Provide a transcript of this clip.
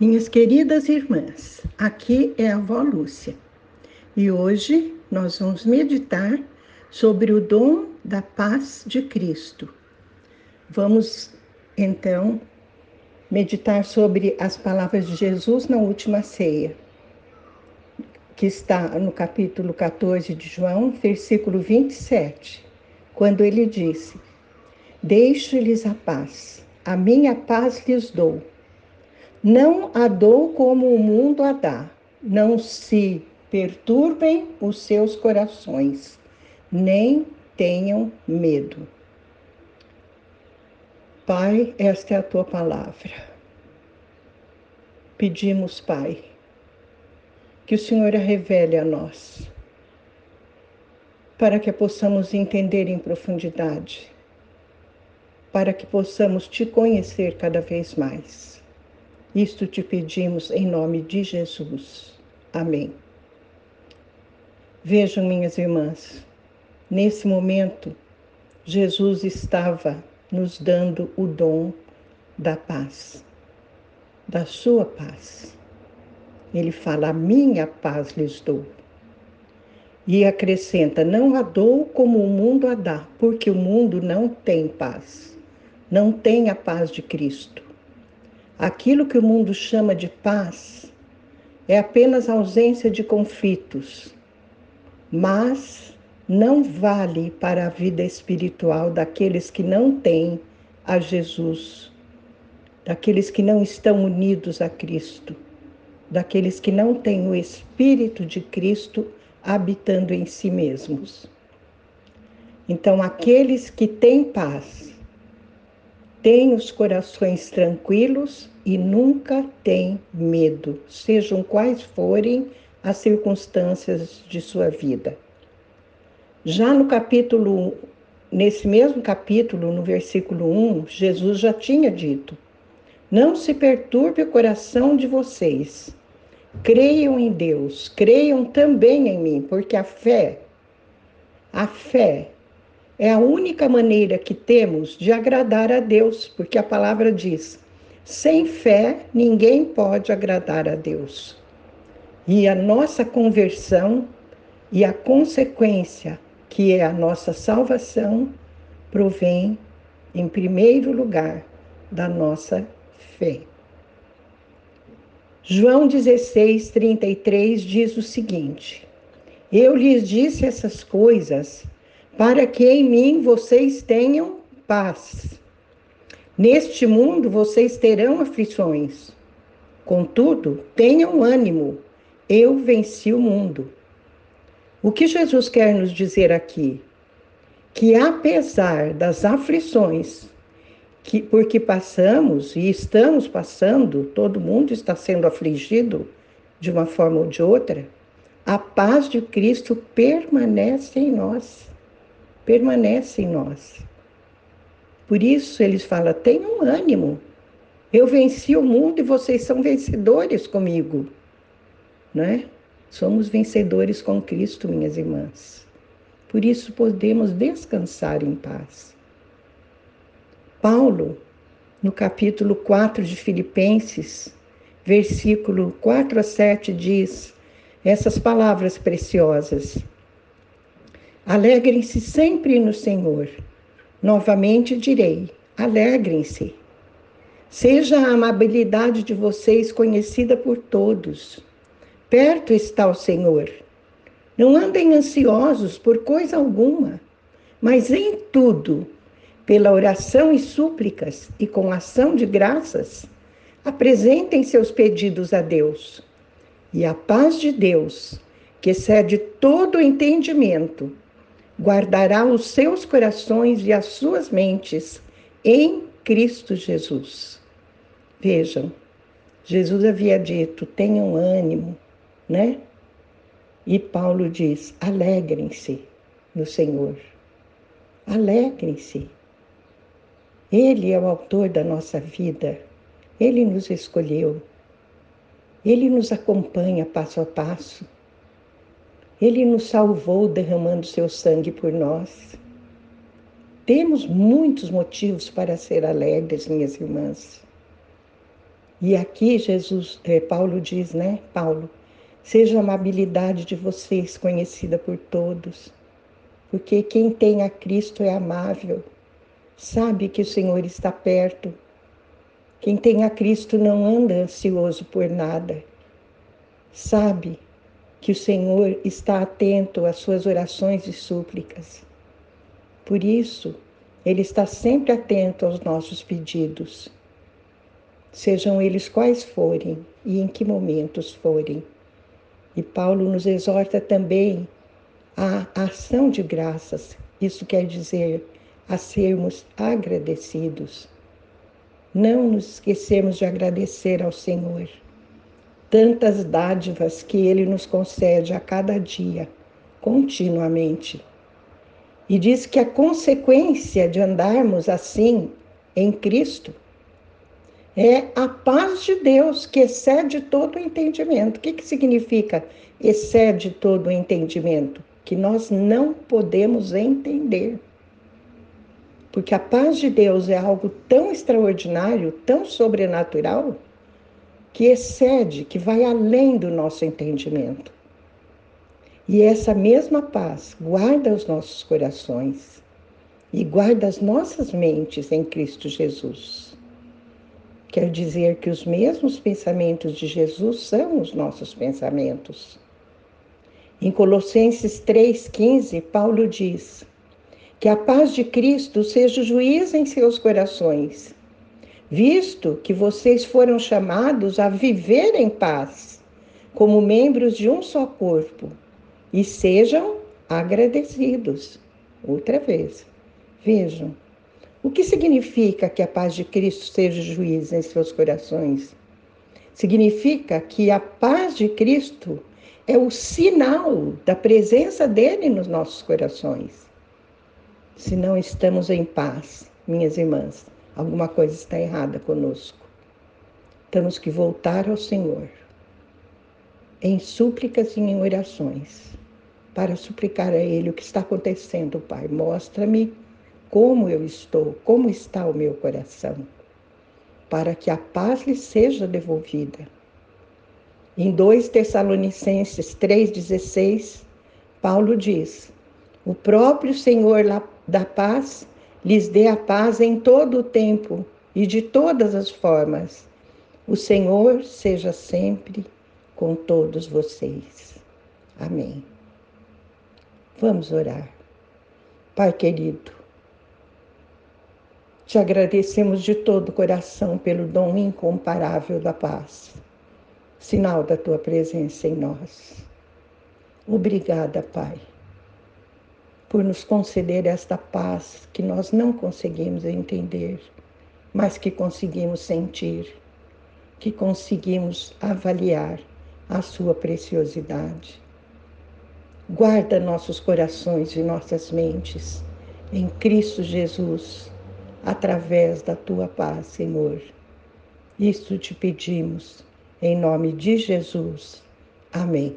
Minhas queridas irmãs, aqui é a avó Lúcia e hoje nós vamos meditar sobre o dom da paz de Cristo. Vamos então meditar sobre as palavras de Jesus na última ceia, que está no capítulo 14 de João, versículo 27, quando ele disse: Deixo-lhes a paz, a minha paz lhes dou. Não a dou como o mundo a dá. Não se perturbem os seus corações, nem tenham medo. Pai, esta é a tua palavra. Pedimos, Pai, que o Senhor a revele a nós, para que a possamos entender em profundidade, para que possamos te conhecer cada vez mais. Isto te pedimos em nome de Jesus. Amém. Vejam, minhas irmãs, nesse momento, Jesus estava nos dando o dom da paz, da sua paz. Ele fala: minha paz lhes dou. E acrescenta: Não a dou como o mundo a dá, porque o mundo não tem paz, não tem a paz de Cristo. Aquilo que o mundo chama de paz é apenas ausência de conflitos, mas não vale para a vida espiritual daqueles que não têm a Jesus, daqueles que não estão unidos a Cristo, daqueles que não têm o Espírito de Cristo habitando em si mesmos. Então, aqueles que têm paz, têm os corações tranquilos e nunca têm medo, sejam quais forem as circunstâncias de sua vida. Já no capítulo, nesse mesmo capítulo, no versículo 1, Jesus já tinha dito: Não se perturbe o coração de vocês. Creiam em Deus, creiam também em mim, porque a fé, a fé é a única maneira que temos de agradar a Deus, porque a palavra diz: sem fé ninguém pode agradar a Deus. E a nossa conversão e a consequência que é a nossa salvação, provém, em primeiro lugar, da nossa fé. João 16, 33 diz o seguinte: Eu lhes disse essas coisas para que em mim vocês tenham paz. Neste mundo vocês terão aflições. Contudo, tenham ânimo, eu venci o mundo. O que Jesus quer nos dizer aqui? Que apesar das aflições que porque passamos e estamos passando, todo mundo está sendo afligido de uma forma ou de outra, a paz de Cristo permanece em nós. Permanece em nós. Por isso eles falam: tenham ânimo. Eu venci o mundo e vocês são vencedores comigo. Não é? Somos vencedores com Cristo, minhas irmãs. Por isso podemos descansar em paz. Paulo, no capítulo 4 de Filipenses, versículo 4 a 7, diz essas palavras preciosas: Alegrem-se sempre no Senhor. Novamente direi: alegrem-se. Seja a amabilidade de vocês conhecida por todos. Perto está o Senhor. Não andem ansiosos por coisa alguma, mas em tudo, pela oração e súplicas e com ação de graças, apresentem seus pedidos a Deus. E a paz de Deus, que excede todo entendimento, guardará os seus corações e as suas mentes em Cristo Jesus. Vejam, Jesus havia dito: tenham ânimo, né? E Paulo diz: alegrem-se no Senhor. Alegrem-se. Ele é o autor da nossa vida. Ele nos escolheu. Ele nos acompanha passo a passo. Ele nos salvou derramando seu sangue por nós. Temos muitos motivos para ser alegres, minhas irmãs. E aqui Jesus, é, Paulo diz, né, Paulo, seja a amabilidade de vocês conhecida por todos, porque quem tem a Cristo é amável, sabe que o Senhor está perto. Quem tem a Cristo não anda ansioso por nada, sabe que o Senhor está atento às suas orações e súplicas. Por isso, Ele está sempre atento aos nossos pedidos, sejam eles quais forem e em que momentos forem. E Paulo nos exorta também à ação de graças, isso quer dizer a sermos agradecidos. Não nos esquecemos de agradecer ao Senhor tantas dádivas que Ele nos concede a cada dia, continuamente. E diz que a consequência de andarmos assim em Cristo é a paz de Deus que excede todo o entendimento. O que, que significa excede todo o entendimento? Que nós não podemos entender. Porque a paz de Deus é algo tão extraordinário, tão sobrenatural, que excede, que vai além do nosso entendimento. E essa mesma paz guarda os nossos corações e guarda as nossas mentes em Cristo Jesus. Quer dizer que os mesmos pensamentos de Jesus são os nossos pensamentos. Em Colossenses 3,15, Paulo diz: Que a paz de Cristo seja juiz em seus corações visto que vocês foram chamados a viver em paz, como membros de um só corpo, e sejam agradecidos. Outra vez, vejam. O que significa que a paz de Cristo seja juiz em seus corações? Significa que a paz de Cristo é o sinal da presença dele nos nossos corações. Se não estamos em paz, minhas irmãs, alguma coisa está errada conosco. Temos que voltar ao Senhor em súplicas e em orações para suplicar a Ele o que está acontecendo, Pai. Mostra-me como eu estou, como está o meu coração, para que a paz lhe seja devolvida. Em 2 Tessalonicenses 3,16, Paulo diz: O próprio Senhor da paz lhes dê a paz em todo o tempo e de todas as formas. O Senhor seja sempre com todos vocês. Amém. Vamos orar. Pai querido, te agradecemos de todo o coração pelo dom incomparável da paz, sinal da tua presença em nós. Obrigada, Pai por nos conceder esta paz que nós não conseguimos entender, mas que conseguimos sentir, que conseguimos avaliar a sua preciosidade. Guarda nossos corações e nossas mentes em Cristo Jesus, através da tua paz, Senhor. Isto te pedimos, em nome de Jesus. Amém.